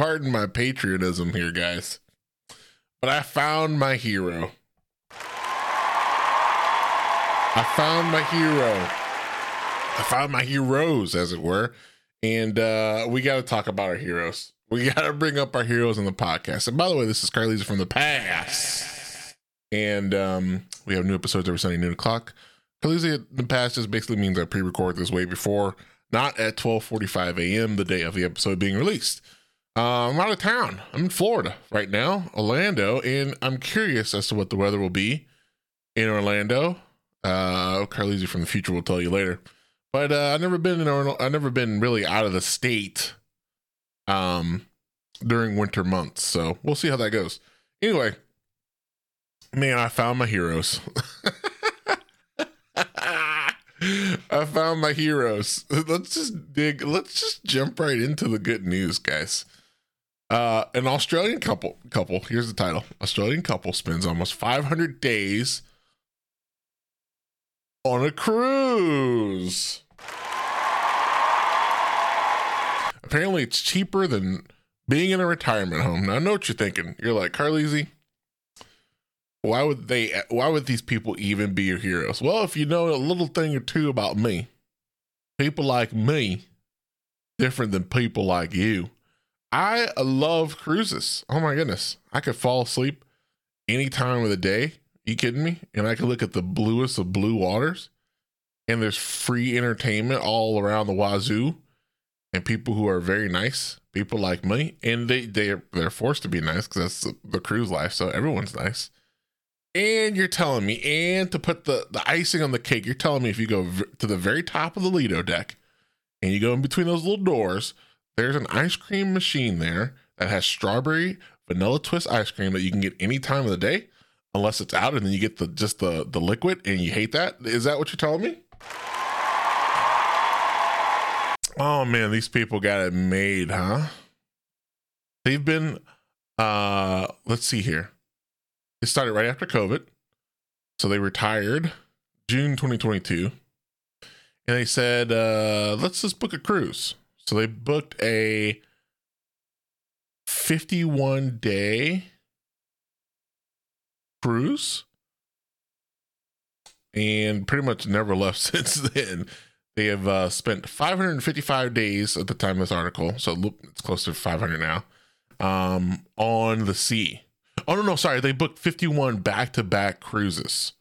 Pardon, my patriotism here, guys. But I found my hero. I found my hero. I found my heroes, as it were. And uh, we got to talk about our heroes. We got to bring up our heroes in the podcast. And by the way, this is Carleezy from the past. And um, we have new episodes every Sunday, noon o'clock. Carleezy in the past just basically means I pre record this way before, not at 12.45 a.m., the day of the episode being released. Uh, I'm out of town. I'm in Florida right now, Orlando, and I'm curious as to what the weather will be in Orlando. Uh, Carleezy from the future will tell you later. But uh, I've never been in Orlando. I've never been really out of the state um, during winter months. So we'll see how that goes. Anyway, man, I found my heroes. I found my heroes. Let's just dig. Let's just jump right into the good news, guys. Uh, an Australian couple couple. Here's the title: Australian couple spends almost 500 days on a cruise. Apparently, it's cheaper than being in a retirement home. Now, I know what you're thinking. You're like, Carleezy, why would they, why would these people even be your heroes? Well, if you know a little thing or two about me, people like me, different than people like you. I love cruises. Oh my goodness. I could fall asleep any time of the day. You kidding me? And I could look at the bluest of blue waters and there's free entertainment all around the wazoo and people who are very nice, people like me, and they they they're forced to be nice because that's the, the cruise life. So everyone's nice. And you're telling me, and to put the the icing on the cake, you're telling me if you go v- to the very top of the Lido deck and you go in between those little doors, there's an ice cream machine there that has strawberry vanilla twist ice cream that you can get any time of the day, unless it's out, and then you get the just the the liquid, and you hate that. Is that what you're telling me? Oh man, these people got it made, huh? They've been uh let's see here. It started right after COVID. So they retired June 2022. And they said, uh, let's just book a cruise. So they booked a 51 day cruise and pretty much never left since then. They have uh, spent 555 days at the time of this article, so it's close to 500 now, um, on the sea. Oh no, no, sorry, they booked 51 back-to-back cruises.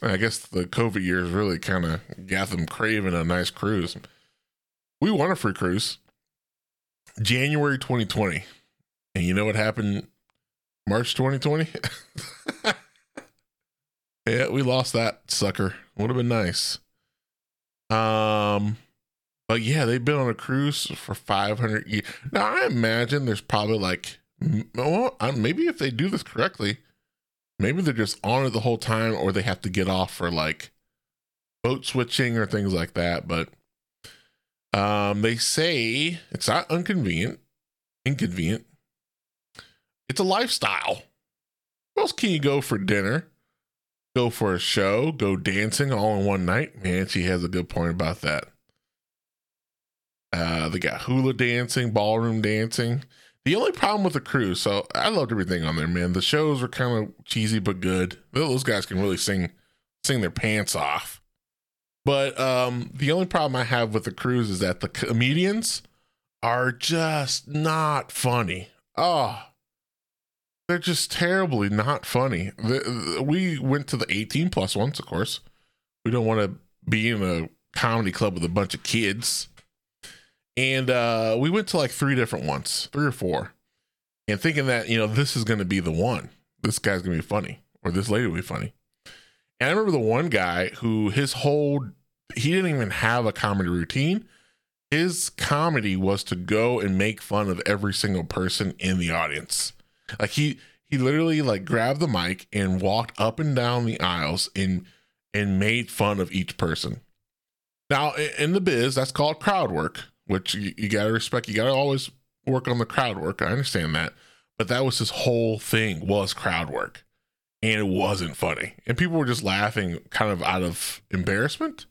I guess the COVID years really kind of got them craving a nice cruise. We won a free cruise, January 2020, and you know what happened March 2020? yeah, we lost that sucker. Would have been nice. Um, but yeah, they've been on a cruise for 500 years. Now, I imagine there's probably like, well, maybe if they do this correctly, maybe they're just on it the whole time or they have to get off for like boat switching or things like that. But um, they say it's not inconvenient, inconvenient. It's a lifestyle. Where else can you go for dinner? go for a show, go dancing all in one night. Man, she has a good point about that. Uh, they got hula dancing, ballroom dancing. The only problem with the cruise, so I loved everything on there, man. The shows were kind of cheesy but good. Those guys can really sing, sing their pants off. But um, the only problem I have with the cruise is that the comedians are just not funny. Oh, they're just terribly not funny. The, the, we went to the 18 plus ones, of course. We don't want to be in a comedy club with a bunch of kids. And uh, we went to like three different ones, three or four, and thinking that, you know, this is going to be the one. This guy's going to be funny, or this lady will be funny. And I remember the one guy who his whole he didn't even have a comedy routine. His comedy was to go and make fun of every single person in the audience. Like he he literally like grabbed the mic and walked up and down the aisles and and made fun of each person. Now in the biz, that's called crowd work, which you, you gotta respect. You gotta always work on the crowd work. I understand that, but that was his whole thing was crowd work, and it wasn't funny, and people were just laughing kind of out of embarrassment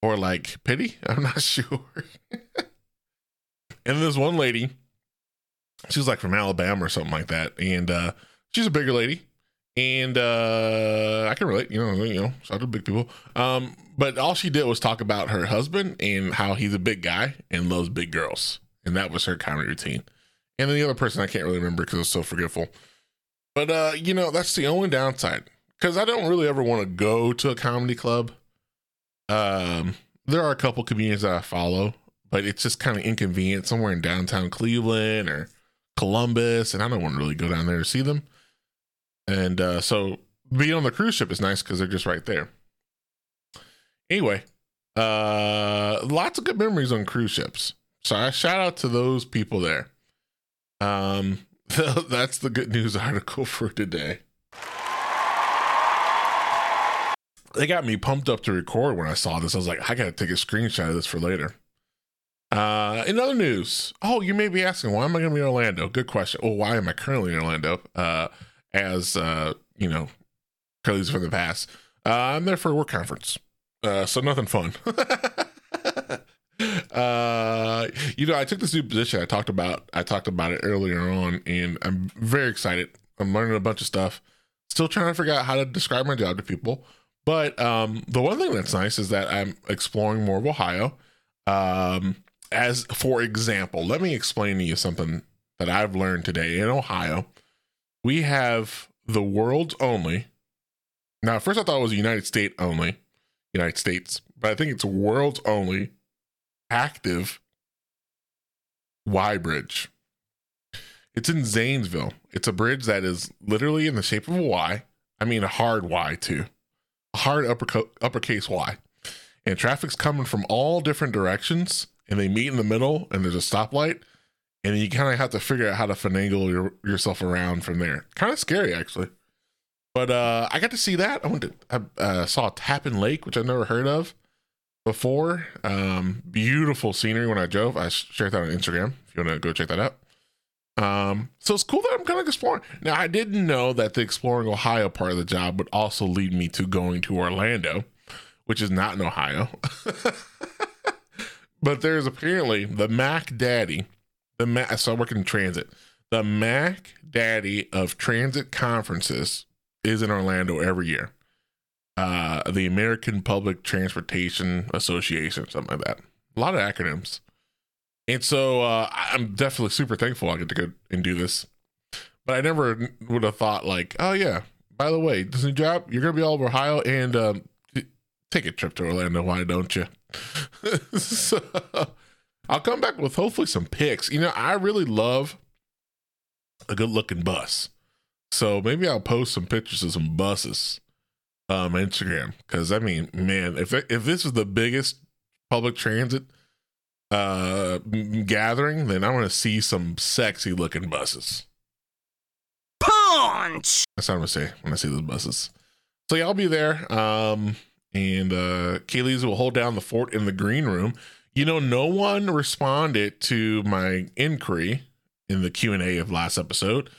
or like pity. I'm not sure. and this one lady, she was like from Alabama or something like that, and uh, she's a bigger lady, and uh, I can relate. You know, you know, shout out to big people. Um, but all she did was talk about her husband and how he's a big guy and loves big girls, and that was her comedy routine. And then the other person I can't really remember because I was so forgetful. But uh, you know, that's the only downside because I don't really ever want to go to a comedy club um, there are a couple comedians that I follow, but it's just kind of inconvenient somewhere in downtown Cleveland or Columbus, and I don't want to really go down there to see them. And uh, so being on the cruise ship is nice because they're just right there. Anyway, uh, lots of good memories on cruise ships. So I shout out to those people there. Um, that's the good news article for today. they got me pumped up to record when I saw this. I was like, I gotta take a screenshot of this for later. Uh, in other news, oh, you may be asking, why am I going to be in Orlando? Good question. Well, why am I currently in Orlando? Uh, as uh, you know, Carleezy from the past. Uh, I'm there for a work conference, uh, so nothing fun. uh, you know, I took this new position. I talked about I talked about it earlier on, and I'm very excited. I'm learning a bunch of stuff. Still trying to figure out how to describe my job to people. But um, the one thing that's nice is that I'm exploring more of Ohio. Um, as for example, let me explain to you something that I've learned today in Ohio. We have the world's only. Now, first I thought it was United States only, United States, but I think it's world's only active Y bridge. It's in Zanesville. It's a bridge that is literally in the shape of a Y. I mean, a hard Y too A hard upper, uppercase Y. And traffic's coming from all different directions and they meet in the middle and there's a stoplight. And you kind of have to figure out how to finagle your, yourself around from there. Kind of scary, actually. But uh, I got to see that. I went to I uh, saw Tappan Lake, which I've never heard of before. Um, beautiful scenery when I drove. I shared that on Instagram. If you want to go check that out. Um, so it's cool that I'm kind of exploring. Now, I didn't know that the exploring Ohio part of the job would also lead me to going to Orlando, which is not in Ohio. but there's apparently the Mac Daddy, the Mac. So I work in transit. The Mac Daddy of transit conferences is in Orlando every year. Uh, the American Public Transportation Association, something like that. A lot of acronyms. And so uh, I'm definitely super thankful I get to go and do this. But I never would have thought like, oh yeah, by the way, this new job, you're gonna be all over Ohio and um, take a trip to Orlando. Why don't you? so I'll come back with hopefully some pics. You know, I really love a good looking bus. So maybe I'll post some pictures of some buses um Instagram because I mean, man, if if this is the biggest public transit uh gathering, then I want to see some sexy looking buses. Punch. That's what I'm gonna say when I see those buses. So yeah, I'll be there. Um, and uh, Kayleezy will hold down the fort in the green room. You know, no one responded to my inquiry in the Q and A of last episode,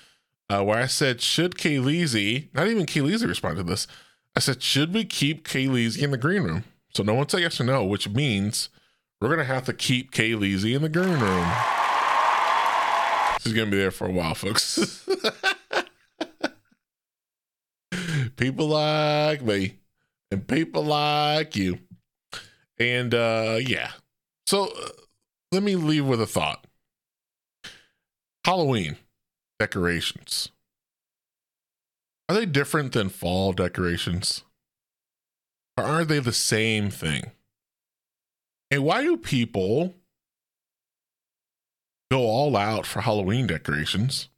uh, where I said, "Should Kayleezy?" Not even Kayleezy responded to this. I said, "Should we keep Kayleezy in the green room?" So no one said yes or no, which means we're gonna have to keep Kayleezy in the green room. She's gonna be there for a while, folks. people like me and people like you. And uh yeah. So uh, let me leave with a thought. Halloween decorations. Are they different than fall decorations? Or are they the same thing? And why do people go all out for Halloween decorations?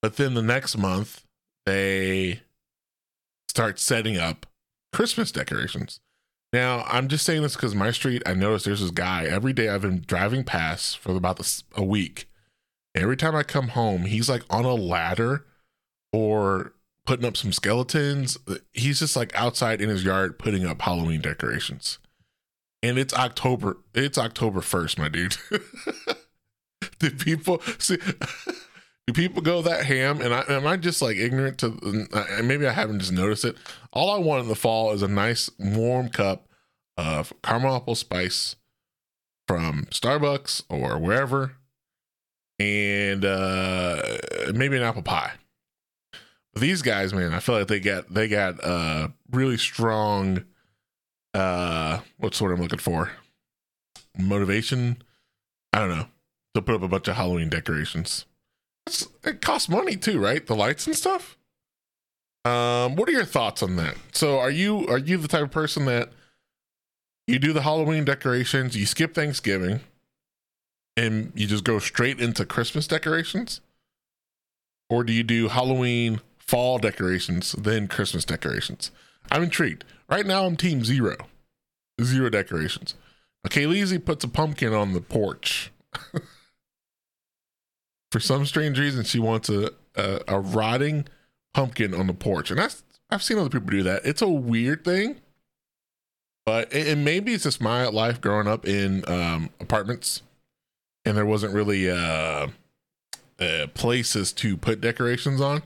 But then the next month, they start setting up Christmas decorations. Now, I'm just saying this because my street, I noticed there's this guy every day I've been driving past for about a week. Every time I come home, he's like on a ladder or putting up some skeletons. He's just like outside in his yard putting up Halloween decorations. And it's October. It's October 1st, my dude. do people see do people go that ham and I am I just like ignorant to and maybe I haven't just noticed it. All I want in the fall is a nice warm cup of caramel apple spice from Starbucks or wherever and uh maybe an apple pie these guys, man, I feel like they got they got uh really strong uh what's what I'm looking for? Motivation. I don't know. To put up a bunch of Halloween decorations. It's, it costs money too, right? The lights and stuff. Um, what are your thoughts on that? So are you are you the type of person that you do the Halloween decorations, you skip Thanksgiving, and you just go straight into Christmas decorations? Or do you do Halloween, fall decorations than Christmas decorations. I'm intrigued. Right now, I'm team zero. Zero decorations. Okay, Lizzie puts a pumpkin on the porch. For some strange reason, she wants a, a, a rotting pumpkin on the porch, and that's I've seen other people do that. It's a weird thing, but and maybe it's just my life growing up in um, apartments, and there wasn't really uh, uh, places to put decorations on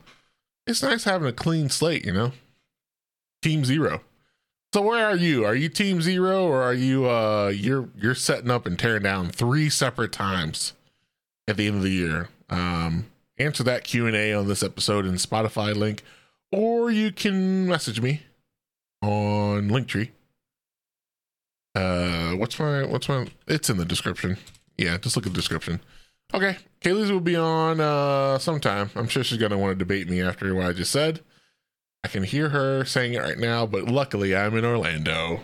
it's nice having a clean slate, you know. Team zero. So where are you? Are you team zero or are you uh you're you're setting up and tearing down three separate times at the end of the year? Um answer that Q&A on this episode in Spotify link or you can message me on Linktree. Uh what's my what's my it's in the description. Yeah, just look at the description. Okay, Kayleezy will be on uh sometime. I'm sure she's gonna want to debate me after what I just said. I can hear her saying it right now, but luckily I'm in Orlando.